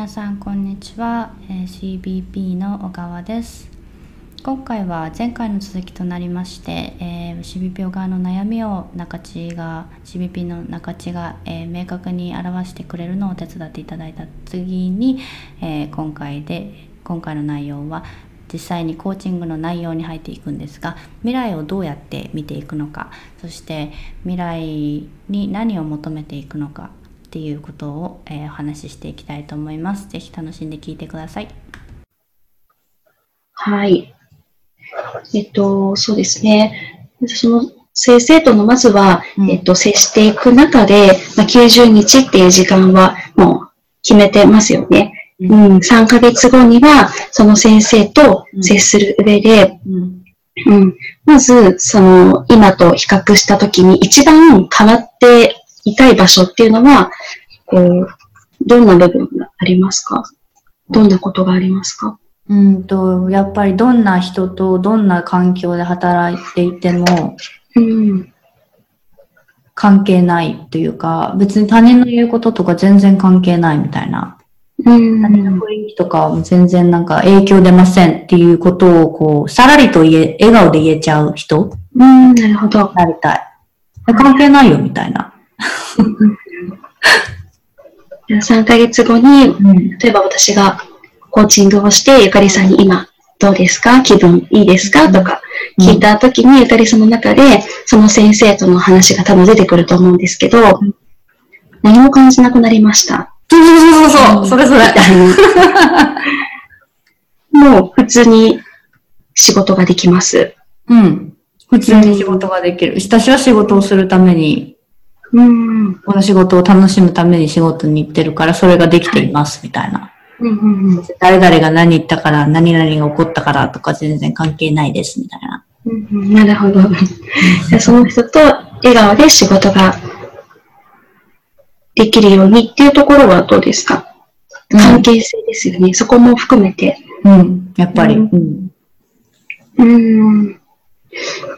皆さんこんにちは、CBP の小川です。今回は前回の続きとなりまして、えー CBP 小川の悩みを中地が CBP の中地が、えー明確に表してくれるのを手伝っていただいた次に、えー今回で今回の内容は実際にコーチングの内容に入っていくんですが未来をどうやって見ていくのかそして未来に何を求めていくのかっていうことを、えーお話ししていきたいと思います。ぜひ楽しんで聞いてください。はい。えっと、そうですね。その先生とのまずは、うんえっと、接していく中で、まあ、90日っていう時間はもう決めてますよね。ううんん、3ヶ月後には、その先生と接する上で、うんうん、まず、その、今と比較したときに一番変わっていたい場所っていうのは、こう、どんな部分がありますか？どんなことがありますか？うんとやっぱりどんな人とどんな環境で働いていてもうん、関係ないというか別に他人の言うこととか全然関係ないみたいな。うん、他人の雰囲気とかは全然なんか影響出ませんっていうことをこうさらりと言え笑顔で言えちゃう人うん、なるほど。になりたい。関係ないよみたいな、3ヶ月後に、うん例えば私がコーチングをして、ゆかりさんに今、どうですか？気分いいですか？とか聞いたときに、ゆかりさんの中で、その先生との話が多分出てくると思うんですけど、ん何も感じなくなりました。そうそうそうそう、それそれ。もう普通に仕事ができます。うん。普通に仕事ができる。私は仕事をするために、うん。この仕事を楽しむために仕事に行ってるから、それができています、みたいな。うん。うん。うん。誰々が何言ったから、何々が起こったからとか全然関係ないです、みたいな。うん。うん。なるほど。その人と笑顔で仕事ができるようにっていうところはどうですか関係性ですよね。そこも含めて。うん。やっぱり。ううん。うん。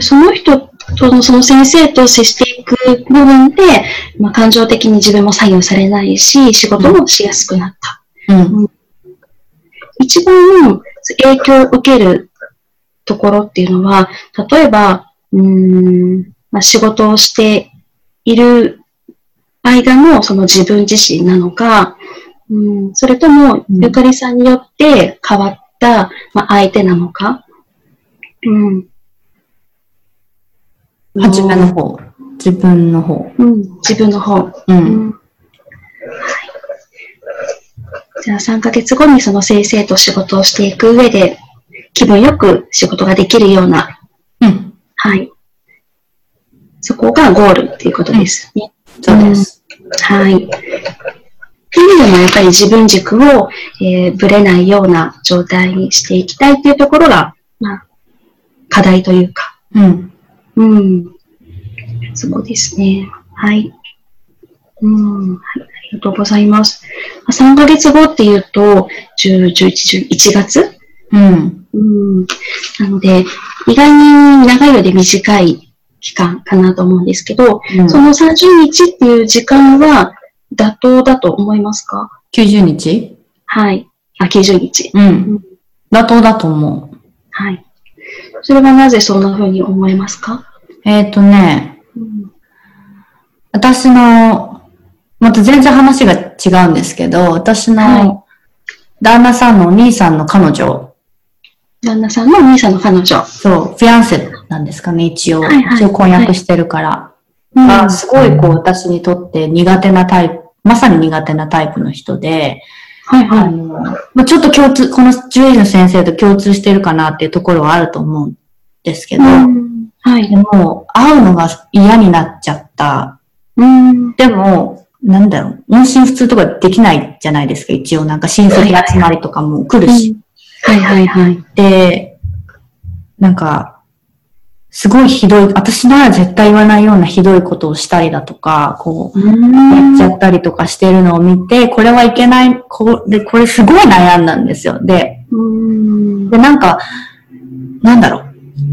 その人との、その先生と接していく部分で、まあ、感情的に自分も左右されないし、仕事もしやすくなった。うん。一番影響を受けるところっていうのは、例えば、うーん、まあ、仕事をしている間のその自分自身なのか、うん、それとも、うんゆかりさんによって変わった、まあ、相手なのか、うん。初めの方。自分の方。うん、自分の方。う。うんんはいじゃあ3ヶ月後にその先生と仕事をしていく上で気分よく仕事ができるような、うん。はい。そこがゴールっていうことですね。そうです。はい。っていう意味でもやっぱり自分軸を、えーぶれないような状態にしていきたいっていうところが、まあ、課題というか、うん。うん。そこですね。はい。うん。はい。ありがとうございます。3ヶ月後っていうと、10、11、11月？うん。うん。なので、意外に長いようで短い期間かなと思うんですけど、うんその30日っていう時間は妥当だと思いますか？90日？はい。あ、90日。うん。妥当だと思う。はい。それはなぜそんな風に思いますか？えっ、とね、うん。私の、また全然話が違うんですけど、私はいの旦那さんのお兄さんの彼女、旦那さんのお兄さんの彼女。そう、フィアンセなんですかね、一応。はいはい一応婚約してるから。うんが、すごいこう、私にとって苦手なタイプ、まさに苦手なタイプの人で、あはいはい。の、まあ、ちょっと共通、この獣医の先生と共通してるかなっていうところはあると思うんですけど、うんはいで。も、会うのが嫌になっちゃった。うん。でも、なんだろう、音信不通とかできないじゃないですか、一応なんか親戚集まりとかも来るし。はいはいはい。で、なんか、すごいひどい、私なら絶対言わないようなひどいことをしたりだとか、こう、やっちゃったりとかしてるのを見て、これはいけない、これ、これすごい悩んだんですよ。で、うん。で、なんか、なんだろう。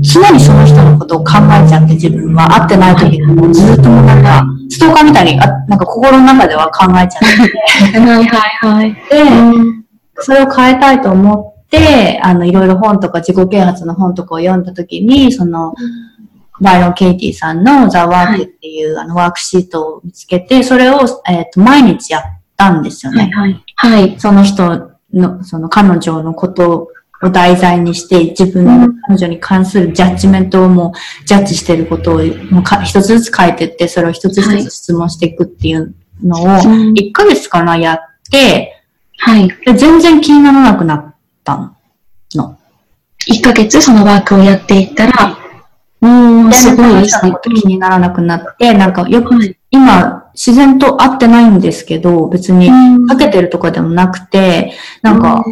常にその人のことを考えちゃって自分は会ってない時にもずっとなんか、ストーカーみたいに、あなんか心の中では考えちゃってて。はいはいはい。で、うんそれを変えたいと思って、あの、いろいろ本とか自己啓発の本とかを読んだ時に、その、バイロン・ケイティさんの The は Work いっていう、あのワークシートを見つけて、それを、えっ、と、毎日やったんですよね。はいはい。はい。その人の、その彼女のことを題材にして、自分のうん彼女に関するジャッジメントをもう、ジャッジしてることをもうか一つずつ書いてって、それを一つはい一つ質問していくっていうのを、うん1ヶ月かな、やって、はい。で全然気にならなくなったの。1ヶ月そのワークをやっていったら、うん、すごいその。こと気にならなくなって、なんかよく、はい今、自然と会ってないんですけど、別に、うんかけてるとかでもなくて、なんか、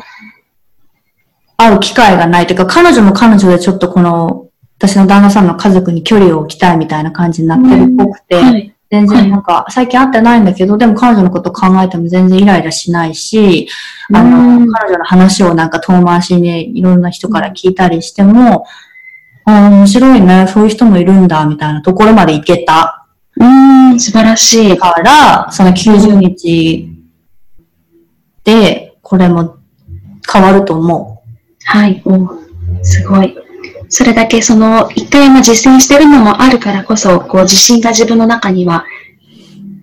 会う機会がないというか、彼女も彼女でちょっとこの、私の旦那さんの家族に距離を置きたいみたいな感じになってるっぽくて、はい。全然なんか、最近会ってないんだけど、でも彼女のこと考えても全然イライラしないし、あの、うん彼女の話をなんか遠回しにいろんな人から聞いたりしても、ああ、面白いね、そういう人もいるんだ、みたいなところまで行けたうん、素晴らしい。から、その90日で、これも変わると思はい。おすごい。それだけその、一回まあ実践してるのもあるからこそ、こう自信が自分の中には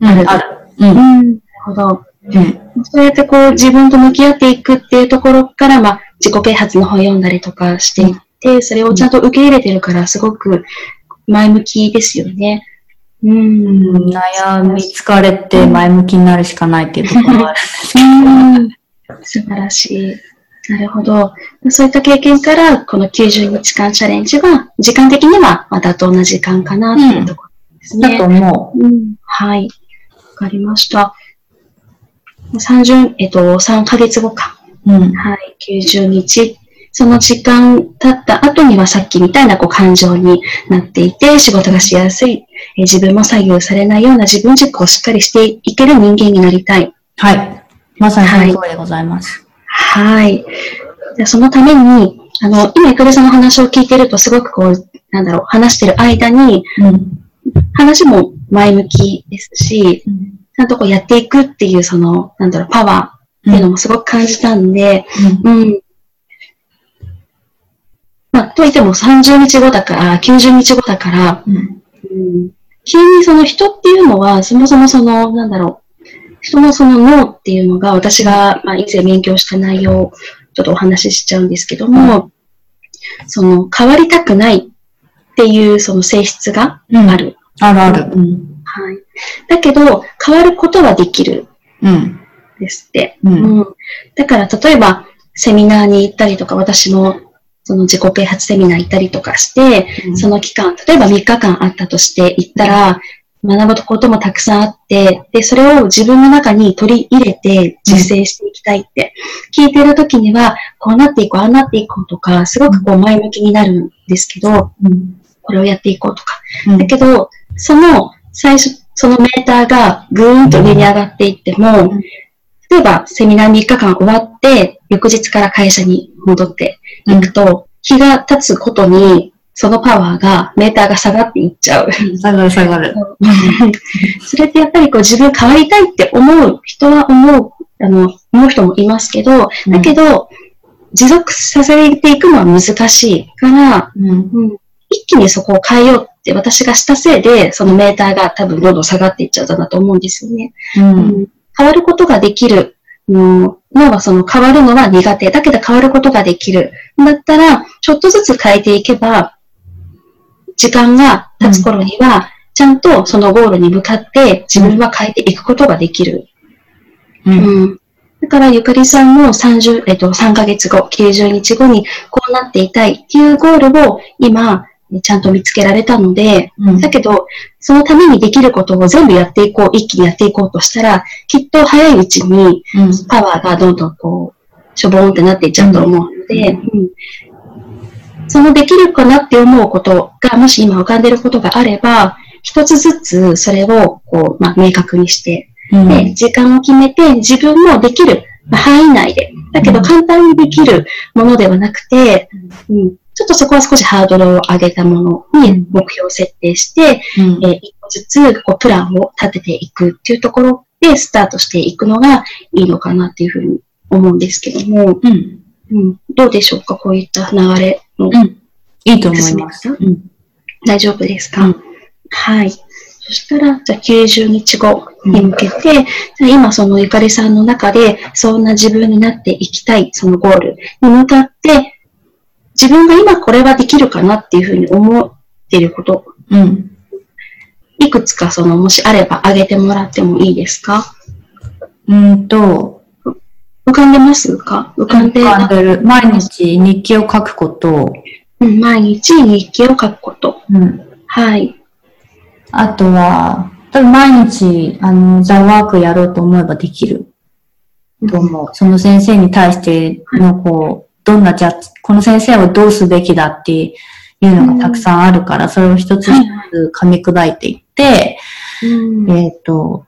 う。ある。ある。うん。うん。なるほど。うん。そうやってこう自分と向き合っていくっていうところから、まあ自己啓発の本読んだりとかしていって、それをちゃんと受け入れてるから、すごく前向きですよね。うん。悩み疲れて前向きになるしかないっていうところがあるんですけど。うん素晴らしい。なるほど。そういった経験から、この90日間チャレンジは、時間的にはまたどんな時間かなっていうところですね。だと思うん、はい。わかりました。30、えっと、3ヶ月後か。う。うん。はい。90日。その時間経った後にはさっきみたいなこう感情になっていて、仕事がしやすい、え自分も左右されないような自分軸をしっかりしていける人間になりたい。はい。まさにその通りでございます。はい。でそのために、あの、今、ゆかりさんの話を聞いてると、すごくこう、なんだろう、話してる間に、うん。話も前向きですし、ちゃんとこうやっていくっていう、その、なんだろう、パワーっていうのもすごく感じたんで、うん。まあ、といっても30日後だから、90日後だから、うん。うん、急にその人っていうのは、そもそもその、なんだろう、人のその脳っていうのが、私が、まあ、以前勉強した内容をちょっとお話ししちゃうんですけども、その、変わりたくないっていうその性質がうん。あ。る。あるある。うん。はい。だけど、変わることはできるうん。んですって。うん。うん。だから、例えば、セミナーに行ったりとか、私の、その自己啓発セミナー行ったりとかして、その期間、例えば3日間あったとして行ったら、学ぶこともたくさんあって、で、それを自分の中に取り入れて実践していきたいって、聞いてる時には、こうなっていこう、ああなっていこうとか、すごくこう前向きになるんですけど、うん。これをやっていこうとか。うん。だけど、その最初、そのメーターがぐーんと上に上がっていってもうん、例えばセミナー3日間終わって、翌日から会社に戻っていくと、日が経つことに、そのパワーが、メーターが下がっていっちゃう。下がる下がる。それってやっぱりこう自分変わりたいって思う人は思う、あの、思う人もいますけど、だけど、持続させていくのは難しいから、うん。うん一気にそこを変えようって私がしたせいで、そのメーターが多分どんどん下がっていっちゃうんだと思うんですよね。う。うんん変わることができる。うん、脳はその変わるのは苦手。だけど変わることができる。だったら、ちょっとずつ変えていけば、時間が経つ頃には、ちゃんとそのゴールに向かって自分は変えていくことができる。うん。うん。だから、ゆかりさんも30、えっと、3ヶ月後、90日後にこうなっていたいっていうゴールを今、ちゃんと見つけられたので、うんだけど、そのためにできることを全部やっていこう、一気にやっていこうとしたら、きっと早いうちにうん。パワーがどんどんこう、しょぼーんってなっていっちゃうと思うので、うんそのできるかなって思うことが、もし今浮かんでることがあれば、一つずつそれをこう、まあ、明確にして、うん。で、時間を決めて自分もできる。まあ範囲内で、だけど簡単にできるものではなくて、うん、ちょっとそこは少しハードルを上げたものに目標を設定して、うん。えー一個ずつこうプランを立てていくっていうところでスタートしていくのがいいのかなっていうふうに思うんですけども、うん。うん、どうでしょうかこういった流れ。のうん。いいと思います。方うん。大丈夫ですか、うんはい。そしたら、じゃあ90日後に向けて、じゃあ今そのゆかりさんの中で、そんな自分になっていきたい、そのゴールに向かって、自分が今これはできるかなっていうふうに思っていること、うん。いくつかその、もしあれば挙げてもらってもいいですか？うんと、浮かんでます？か浮かんで、浮かんでる。毎日日記を書くこと。うん毎日日記を書くこと。うん。はい。あとは、多分毎日、あの、ザワークやろうと思えばできると思う。その先生に対しての、こう、どんなジャッジ、この先生をどうすべきだっていうのがたくさんあるから、それを一つ一つ噛み砕いていって、うんえっ、と、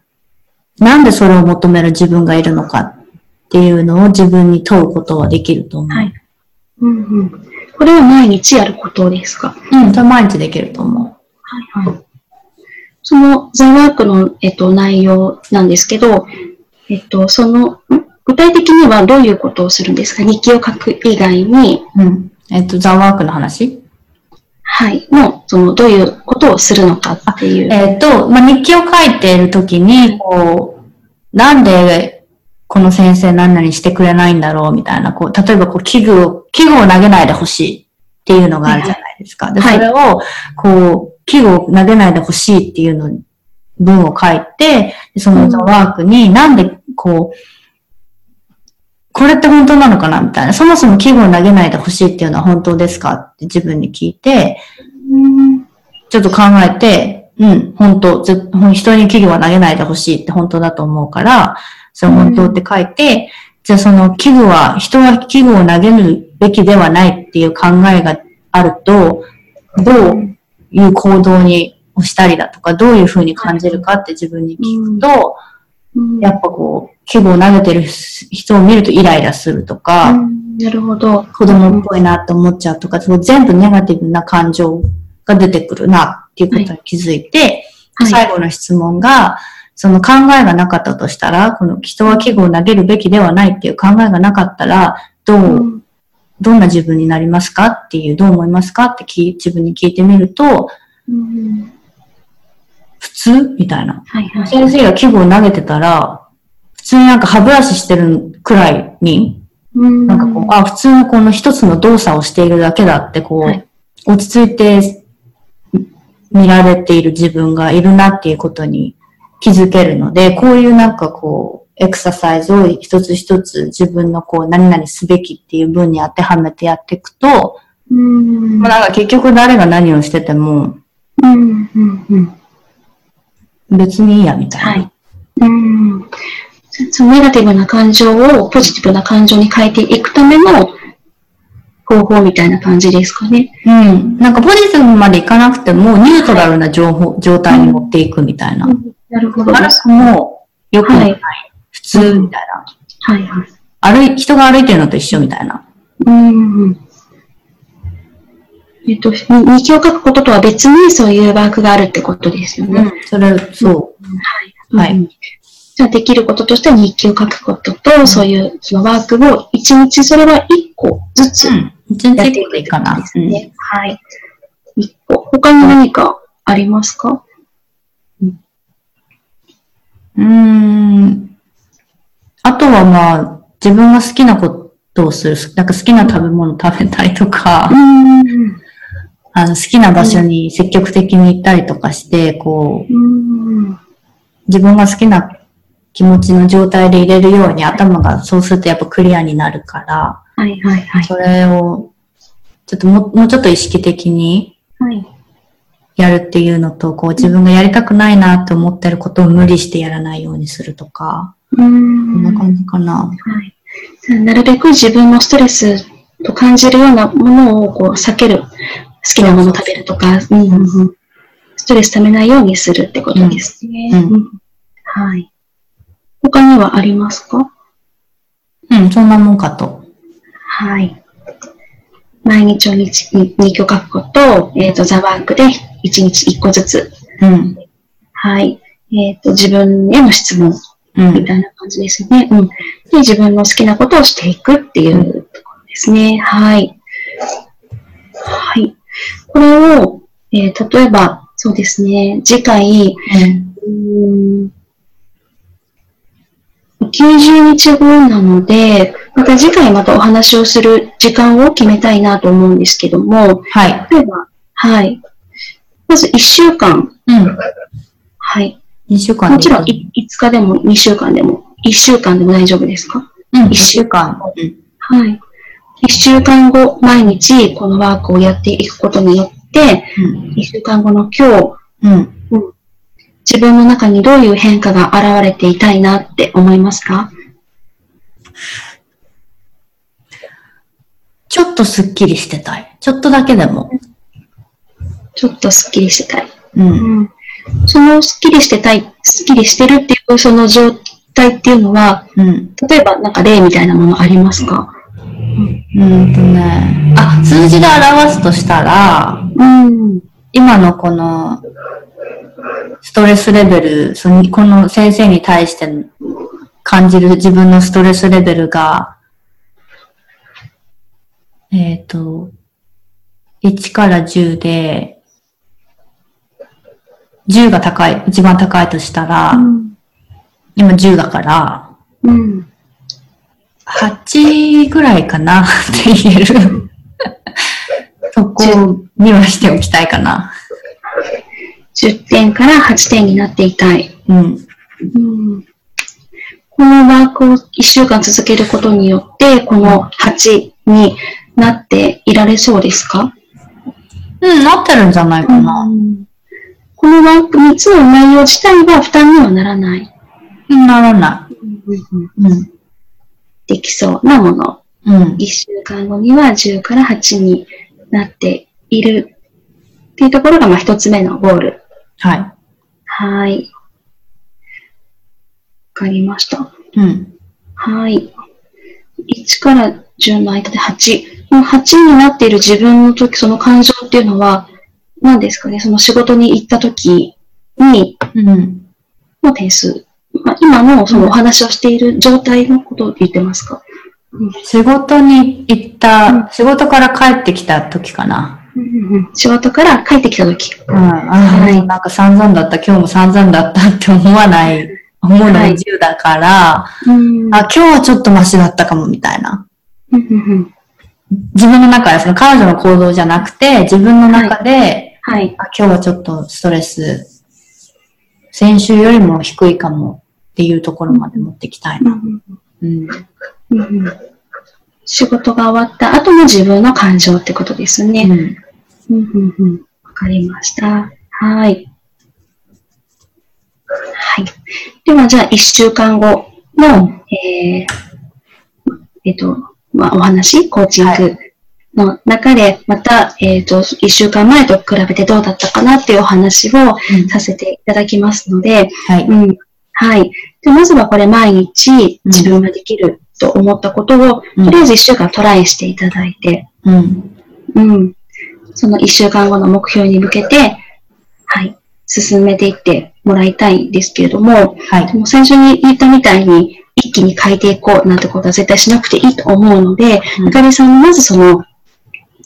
なんでそれを求める自分がいるのかっていうのを自分に問うことはできると思う。はいうんうん。これは毎日やることですか？うん、それ毎日できると思はいはい。そのザワークの、えっと、内容なんですけど、えっと、その、ん？具体的にはどういうことをするんですか？日記を書く以外に、う。うん。えっ、と、ザワークの話？はい、の、その、どういうことをするのかっていう。えっ、と、まあ、日記を書いているときに、こう、なんでこの先生何々してくれないんだろうみたいな、こう、例えばこう、器具を、器具を投げないでほしいっていうのがあるじゃないですか。で、はいそれを、こう、器具を投げないでほしいっていうの、文を書いて、でそのザワークになんで、こう、これって本当なのかなみたいな。そもそも器具を投げないでほしいっていうのは本当ですかって自分に聞いて、うんちょっと考えて、うん、本当、ず人に器具は投げないでほしいって本当だと思うから、それ本当って書いて、じゃあその器具は、人は器具を投げるべきではないっていう考えがあると、どういう行動にをしたりだとか、どういうふうに感じるかって自分に聞くと、うん。やっぱこう、器具を投げてる人を見るとイライラするとか、うん。なるほど。子供っぽいなって思っちゃうとか、その全部ネガティブな感情が出てくるなっていうことに気づいて、はい。最後の質問が、その考えがなかったとしたら、この人は器具を投げるべきではないっていう考えがなかったら、どう、うん。どんな自分になりますか？っていう、どう思いますかって自分に聞いてみると、うん普通？みたいな。はいはい。先生が器具を投げてたら、普通になんか歯ブラシしてるくらいに、ななんかこう、あ、普通のこの一つの動作をしているだけだって、こう、はい。落ち着いて見られている自分がいるなっていうことに気づけるので、こういうなんかこう、エクササイズを一つ一つ自分のこう、何々すべきっていう文に当てはめてやっていくと、うんまあなんか結局誰が何をしててもうんうんうん別にいいやみたいな。はい。うん。そのネガティブな感情をポジティブな感情に変えていくための方法みたいな感じですかね。うん。なんかポジティブまでいかなくても、ニュートラルな情報、状態に持っていくみたいな。なるほどです。悪くも良くもない。はい普通みたいな。はいはい。歩い、人が歩いてるのと一緒みたいな。うんうん。えっと、に日記を書くこととは別にそういうワークがあるってことですよね。それ、そはいうんじゃあできることとしては日記を書くことと、そういうそのワークを一日それは一個ずつやっていくでいいかな。ですね。はい。一個。他に何かありますか？うん。うーん。あとはまあ、自分が好きなことをする。なんか好きな食べ物食べたりとか、ん。あの、好きな場所に積極的に行ったりとかして、こう、うん。自分が好きな気持ちの状態で入れるように頭がそうするとやっぱクリアになるから、はいはいはい。それを、ちょっとももうちょっと意識的にはい。やるっていうのと、こう自分がやりたくないなって思ってることを無理してやらないようにするとか、うこんんな感じかな。はい。なるべく自分のストレスと感じるようなものをこう避ける。好きなものを食べるとか、うんストレスためないようにするってことですね。うんうんはい。他にはありますか？うん、そんなもんかと。はい。毎日を日日記を書くこと、えっ、と、ザワークで1日1個ずつ、うん。はい。えっ、と、自分への質問うん。みたいな感じですね。うん。で、自分の好きなことをしていくっていうところですね。はい。はい。これを、えー例えば、そうですね、次回、うん。うーん90日後なので、また次回またお話をする時間を決めたいなと思うんですけども、はい。例えば、はい。まず1週間、うん。はい。2週間もちろんいい5日でも2週間でも、1週間でも大丈夫ですか？うん。1一週週間。うん。はい。1週間後、毎日このワークをやっていくことによって、1週間後の今日、うん。自分の中にどういう変化が現れていたいなって思いますか？ちょっとスッキリしてたい。ちょっとだけでも。ちょっとスッキリしてたい。うん。うん。そのスッキリしてたい、スッキリしてるっていうその状態っていうのは、うん。例えばなんか例みたいなものありますか？うんとね。あ、数字で表すとしたら、うん。今のこの、ストレスレベル、そのこの先生に対して感じる自分のストレスレベルが、えっ、と、1から10で、10が高い、一番高いとしたら、今10だから、うん。8ぐらいかなって言える。そこにはしておきたいかな。10点から8点になっていたい。うん。うんこのワークを1週間続けることによって、この8になっていられそうですか？うん、なってるんじゃないかな。このワーク3つの内容自体は負担にはならない。うん、ならない。うん。できそうなもの。うん。1週間後には10から8になっているっていうところがまあ1つ目のゴール。はい。はい。わかりました。うん。はい。1から10の間で8。この8になっている自分の時、その感情っていうのは、何ですかね、その仕事に行った時にうん。の点数。まあ、今のそのお話をしている状態のことを言ってますか、仕事に行った、仕事から帰ってきた時かな。仕事から帰ってきた時。うん。ああ、なんか散々だった、今日も散々だったって思わない、思うのがはい10だから、うんあ、今日はちょっとマシだったかもみたいな。うんうん自分の中で、その彼女の行動じゃなくて、自分の中で、はい。あ今日はちょっとストレス、先週よりも低いかもっていうところまで持ってきたいな。うんうん。仕事が終わった後の自分の感情ってことですね。うん。うんうんうんわかりました。はい。はい。では、じゃあ、一週間後の、えー、えっと、まあ、お話、コーチングの中で、また、えっと、一週間前と比べてどうだったかなっていうお話をさせていただきますので、はい。うん。はい。で、まずはこれ毎日自分ができると思ったことを、うんとりあえず一週間トライしていただいて、うん。うん。その一週間後の目標に向けて、はい。進めていってもらいたいんですけれども、はいで。も最初に言ったみたいに、一気に変えていこうなんてことは絶対しなくていいと思うので、うんゆかりさんにまずその、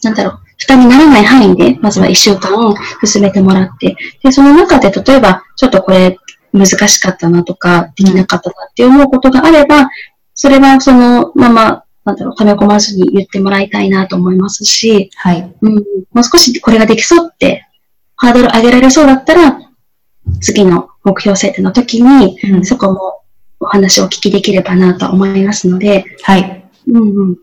なんだろう、負担にならない範囲で、まずは一週間進めてもらって、で、その中で例えば、ちょっとこれ難しかったなとか、できなかったなって思うことがあれば、それはそのまま、なんだろう、溜め込まずに言ってもらいたいなと思いますし、はい。うん、もう少しこれができそうって、ハードル上げられそうだったら、次の目標設定の時に、うんそこもお話をお聞きできればなと思いますので、はい。うんうん。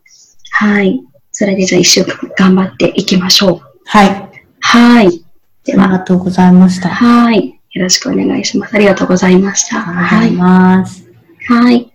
はい。それでじゃあ一週間頑張っていきましょう。はい。はい。でありは、がとうございました。あはい。よろしくお願いします。ありがとうございました。りがとうござはいい。ます。はい。